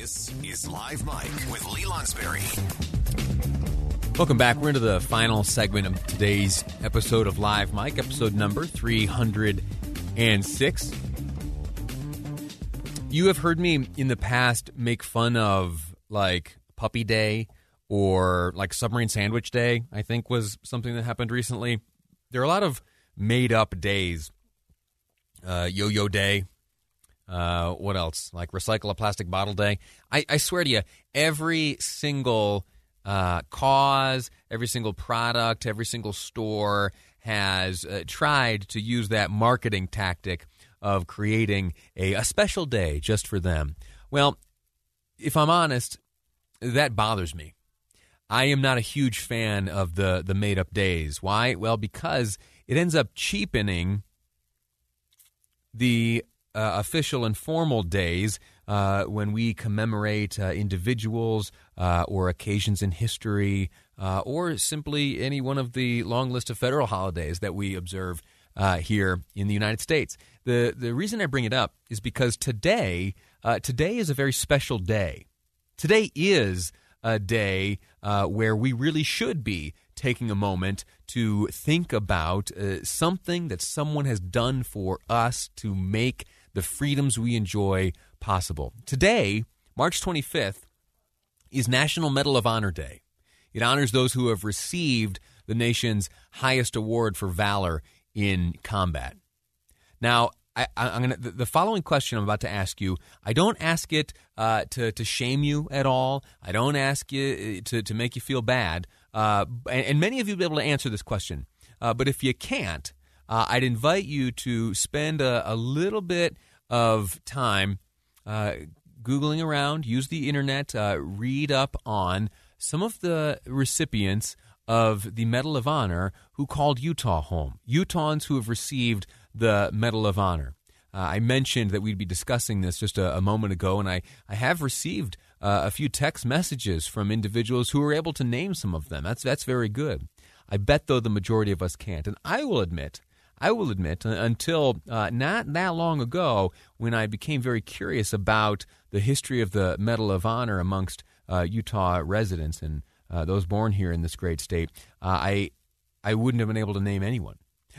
This is Live Mic with Lee Lonsberry. Welcome back. We're into the final segment of today's episode of Live Mic, episode number 306. You have heard me in the past make fun of like Puppy Day or like Submarine Sandwich Day, I think was something that happened recently. There are a lot of made up days. Uh, Yo Yo Day. Uh, what else? Like Recycle a Plastic Bottle Day. I, I swear to you, every single uh, cause, every single product, every single store has uh, tried to use that marketing tactic of creating a, a special day just for them. Well, if I'm honest, that bothers me. I am not a huge fan of the the made up days. Why? Well, because it ends up cheapening the uh, official and formal days uh, when we commemorate uh, individuals uh, or occasions in history, uh, or simply any one of the long list of federal holidays that we observe uh, here in the United States. The the reason I bring it up is because today today is a very special day. Today is a day where we really should be taking a moment to think about uh, something that someone has done for us to make the freedoms we enjoy possible. Today, March 25th, is National Medal of Honor Day. It honors those who have received the nation's highest award for valor in combat. Now, I, am to the following question I'm about to ask you. I don't ask it uh, to to shame you at all. I don't ask you uh, to to make you feel bad. Uh, and, and, many of you will be able to answer this question. Uh, but if you can't, uh, I'd invite you to spend a, a little bit of time uh, Googling around, use the internet, uh, read up on some of the recipients of the Medal of Honor who called Utah home, Utahns who have received the Medal of Honor. Uh, I mentioned that we'd be discussing this just a, a moment ago, and I, I have received uh, a few text messages from individuals who were able to name some of them. That's, that's very good. I bet, though, the majority of us can't. And I will admit I will admit, uh, until uh, not that long ago, when I became very curious about the history of the Medal of Honor amongst uh, Utah residents and uh, those born here in this great state, uh, I I wouldn't have been able to name anyone.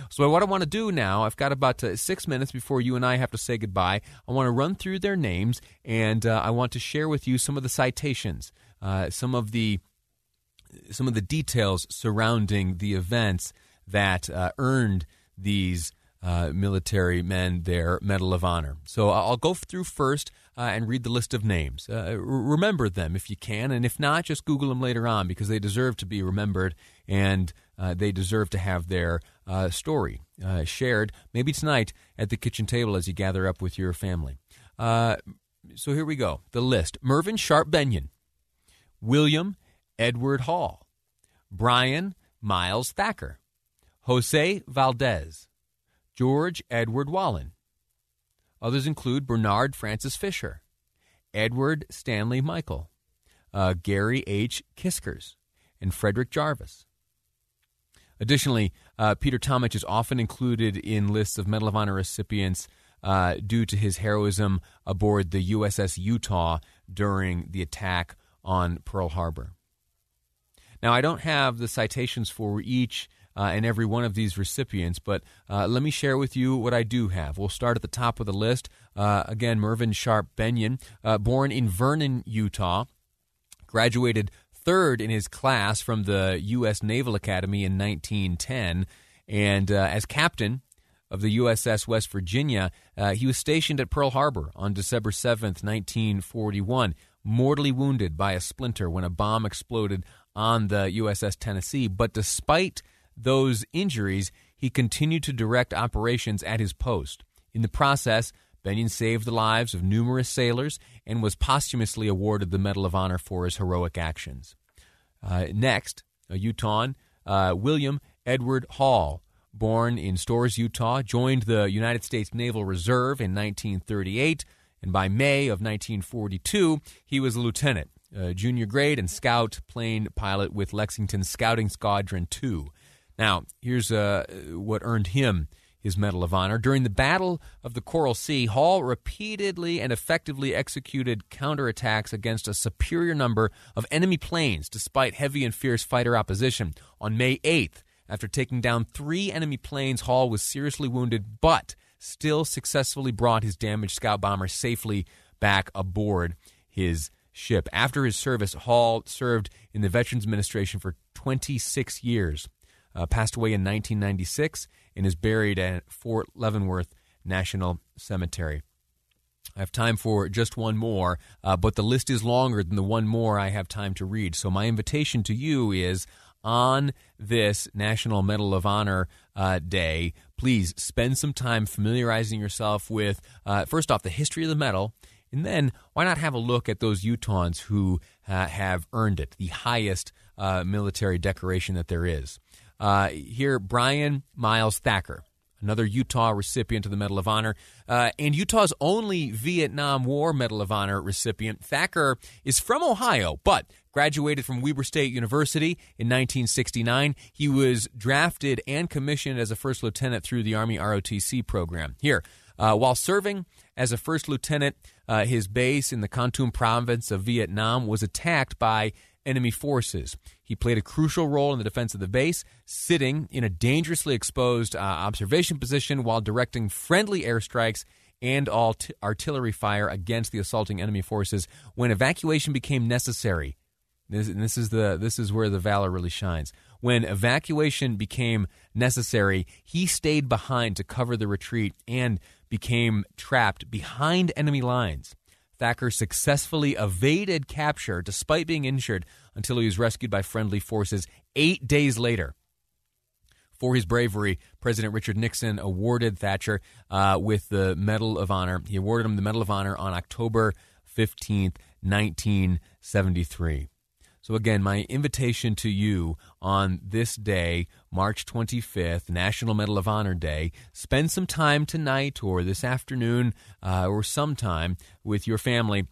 So what I want to do now, I've got about uh, six minutes before you and I have to say goodbye. I want to run through their names, and I want to share with you some of the citations, some of the some of the details surrounding the events that earned these uh, military men their Medal of Honor. So I'll go through first uh, and read the list of names. Uh, remember them if you can, and if not, just Google them later on because they deserve to be remembered and uh, they deserve to have their uh, story uh, shared, maybe tonight at the kitchen table as you gather up with your family. so here we go. The list Mervyn Sharp Bennion, William Edward Hall, Brian Miles Thacker. Jose Valdez, George Edward Wahlen. Others include Bernard Francis Fisher, Edward Stanley Michael, uh, Gary H. Kiskers, and Frederick Jarvis. Additionally, uh, Peter Tomich is often included in lists of Medal of Honor recipients uh, due to his heroism aboard the USS Utah during the attack on Pearl Harbor. Now, I don't have the citations for each uh, and every one of these recipients. But uh, let me share with you what I do have. We'll start at the top of the list. Uh, again, Mervyn Sharp Bennion, uh, born in Vernon, Utah, graduated third in his class from the U.S. Naval Academy in 1910, and uh, as captain of the USS West Virginia, uh, he was stationed at Pearl Harbor on December 7th, 1941 mortally wounded by a splinter when a bomb exploded on the USS Tennessee. But despite those injuries, he continued to direct operations at his post. In the process, Bennion saved the lives of numerous sailors and was posthumously awarded the Medal of Honor for his heroic actions. Uh, next, a Utahn, uh, William Edward Hall, born in Storrs, Utah, joined the United States Naval Reserve in 1938, and by May of 1942, he was a lieutenant, junior grade, and scout plane pilot with Lexington Scouting Squadron 2. Now, here's uh, what earned him his Medal of Honor. During the Battle of the Coral Sea, Hall repeatedly and effectively executed counterattacks against a superior number of enemy planes despite heavy and fierce fighter opposition. On May 8th, after taking down three enemy planes, Hall was seriously wounded but still successfully brought his damaged scout bomber safely back aboard his ship. After his service, Hall served in the Veterans Administration for 26 years. Uh, passed away in 1996 and is buried at Fort Leavenworth National Cemetery. I have time for just one more, uh, but the list is longer than the one more I have time to read. So, my invitation to you is on this National Medal of Honor uh, Day, please spend some time familiarizing yourself with, uh, first off, the history of the medal, and then why not have a look at those Utahns who uh, have earned it, the highest uh, military decoration that there is. Uh, here, Brian Miles Thacker, another Utah recipient of the Medal of Honor, uh, and Utah's only Vietnam War Medal of Honor recipient. Thacker is from Ohio, but graduated from Weber State University in 1969. He was drafted and commissioned as a first lieutenant through the Army ROTC program. Here, uh, while serving as a first lieutenant, uh, his base in the Kon province of Vietnam was attacked by enemy forces. He played a crucial role in the defense of the base, sitting in a dangerously exposed uh, observation position while directing friendly airstrikes and all t- artillery fire against the assaulting enemy forces when evacuation became necessary. This, this is the this is where the valor really shines. When evacuation became necessary, he stayed behind to cover the retreat and became trapped behind enemy lines. Thacker successfully evaded capture despite being injured until he was rescued by friendly forces eight days later. For his bravery, President Richard Nixon awarded Thatcher uh, with the Medal of Honor. He awarded him the Medal of Honor on October 15th, 1973. So, again, my invitation to you on this day, March 25th, National Medal of Honor Day, spend some time tonight or this afternoon uh, or sometime with your family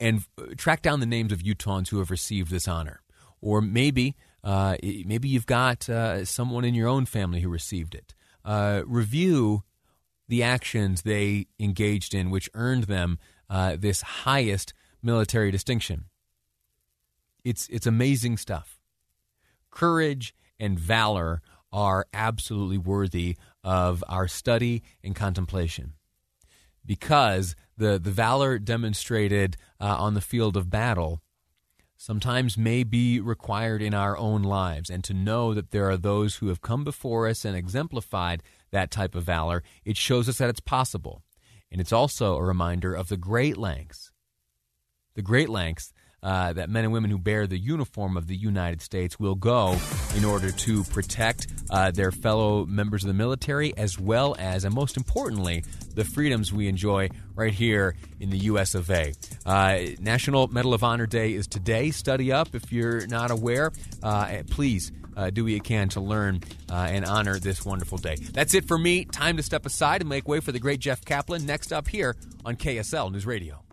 and uh, track down the names of Utahns who have received this honor. Or maybe, uh, maybe you've got uh, someone in your own family who received it. Uh, review the actions they engaged in, which earned them uh, this highest military distinction. It's, it's amazing stuff. Courage and valor are absolutely worthy of our study and contemplation because the, the valor demonstrated uh, on the field of battle sometimes may be required in our own lives. And to know that there are those who have come before us and exemplified that type of valor, it shows us that it's possible. And it's also a reminder of the great lengths, the great lengths uh, that men and women who bear the uniform of the United States will go in order to protect uh, their fellow members of the military, as well as, and most importantly, the freedoms we enjoy right here in the U.S. of A. Uh, National Medal of Honor Day is today. Study up if you're not aware. Uh, please. Uh, do what you can to learn uh, and honor this wonderful day. That's it for me. Time to step aside and make way for the great Jeff Caplan next up here on KSL News Radio.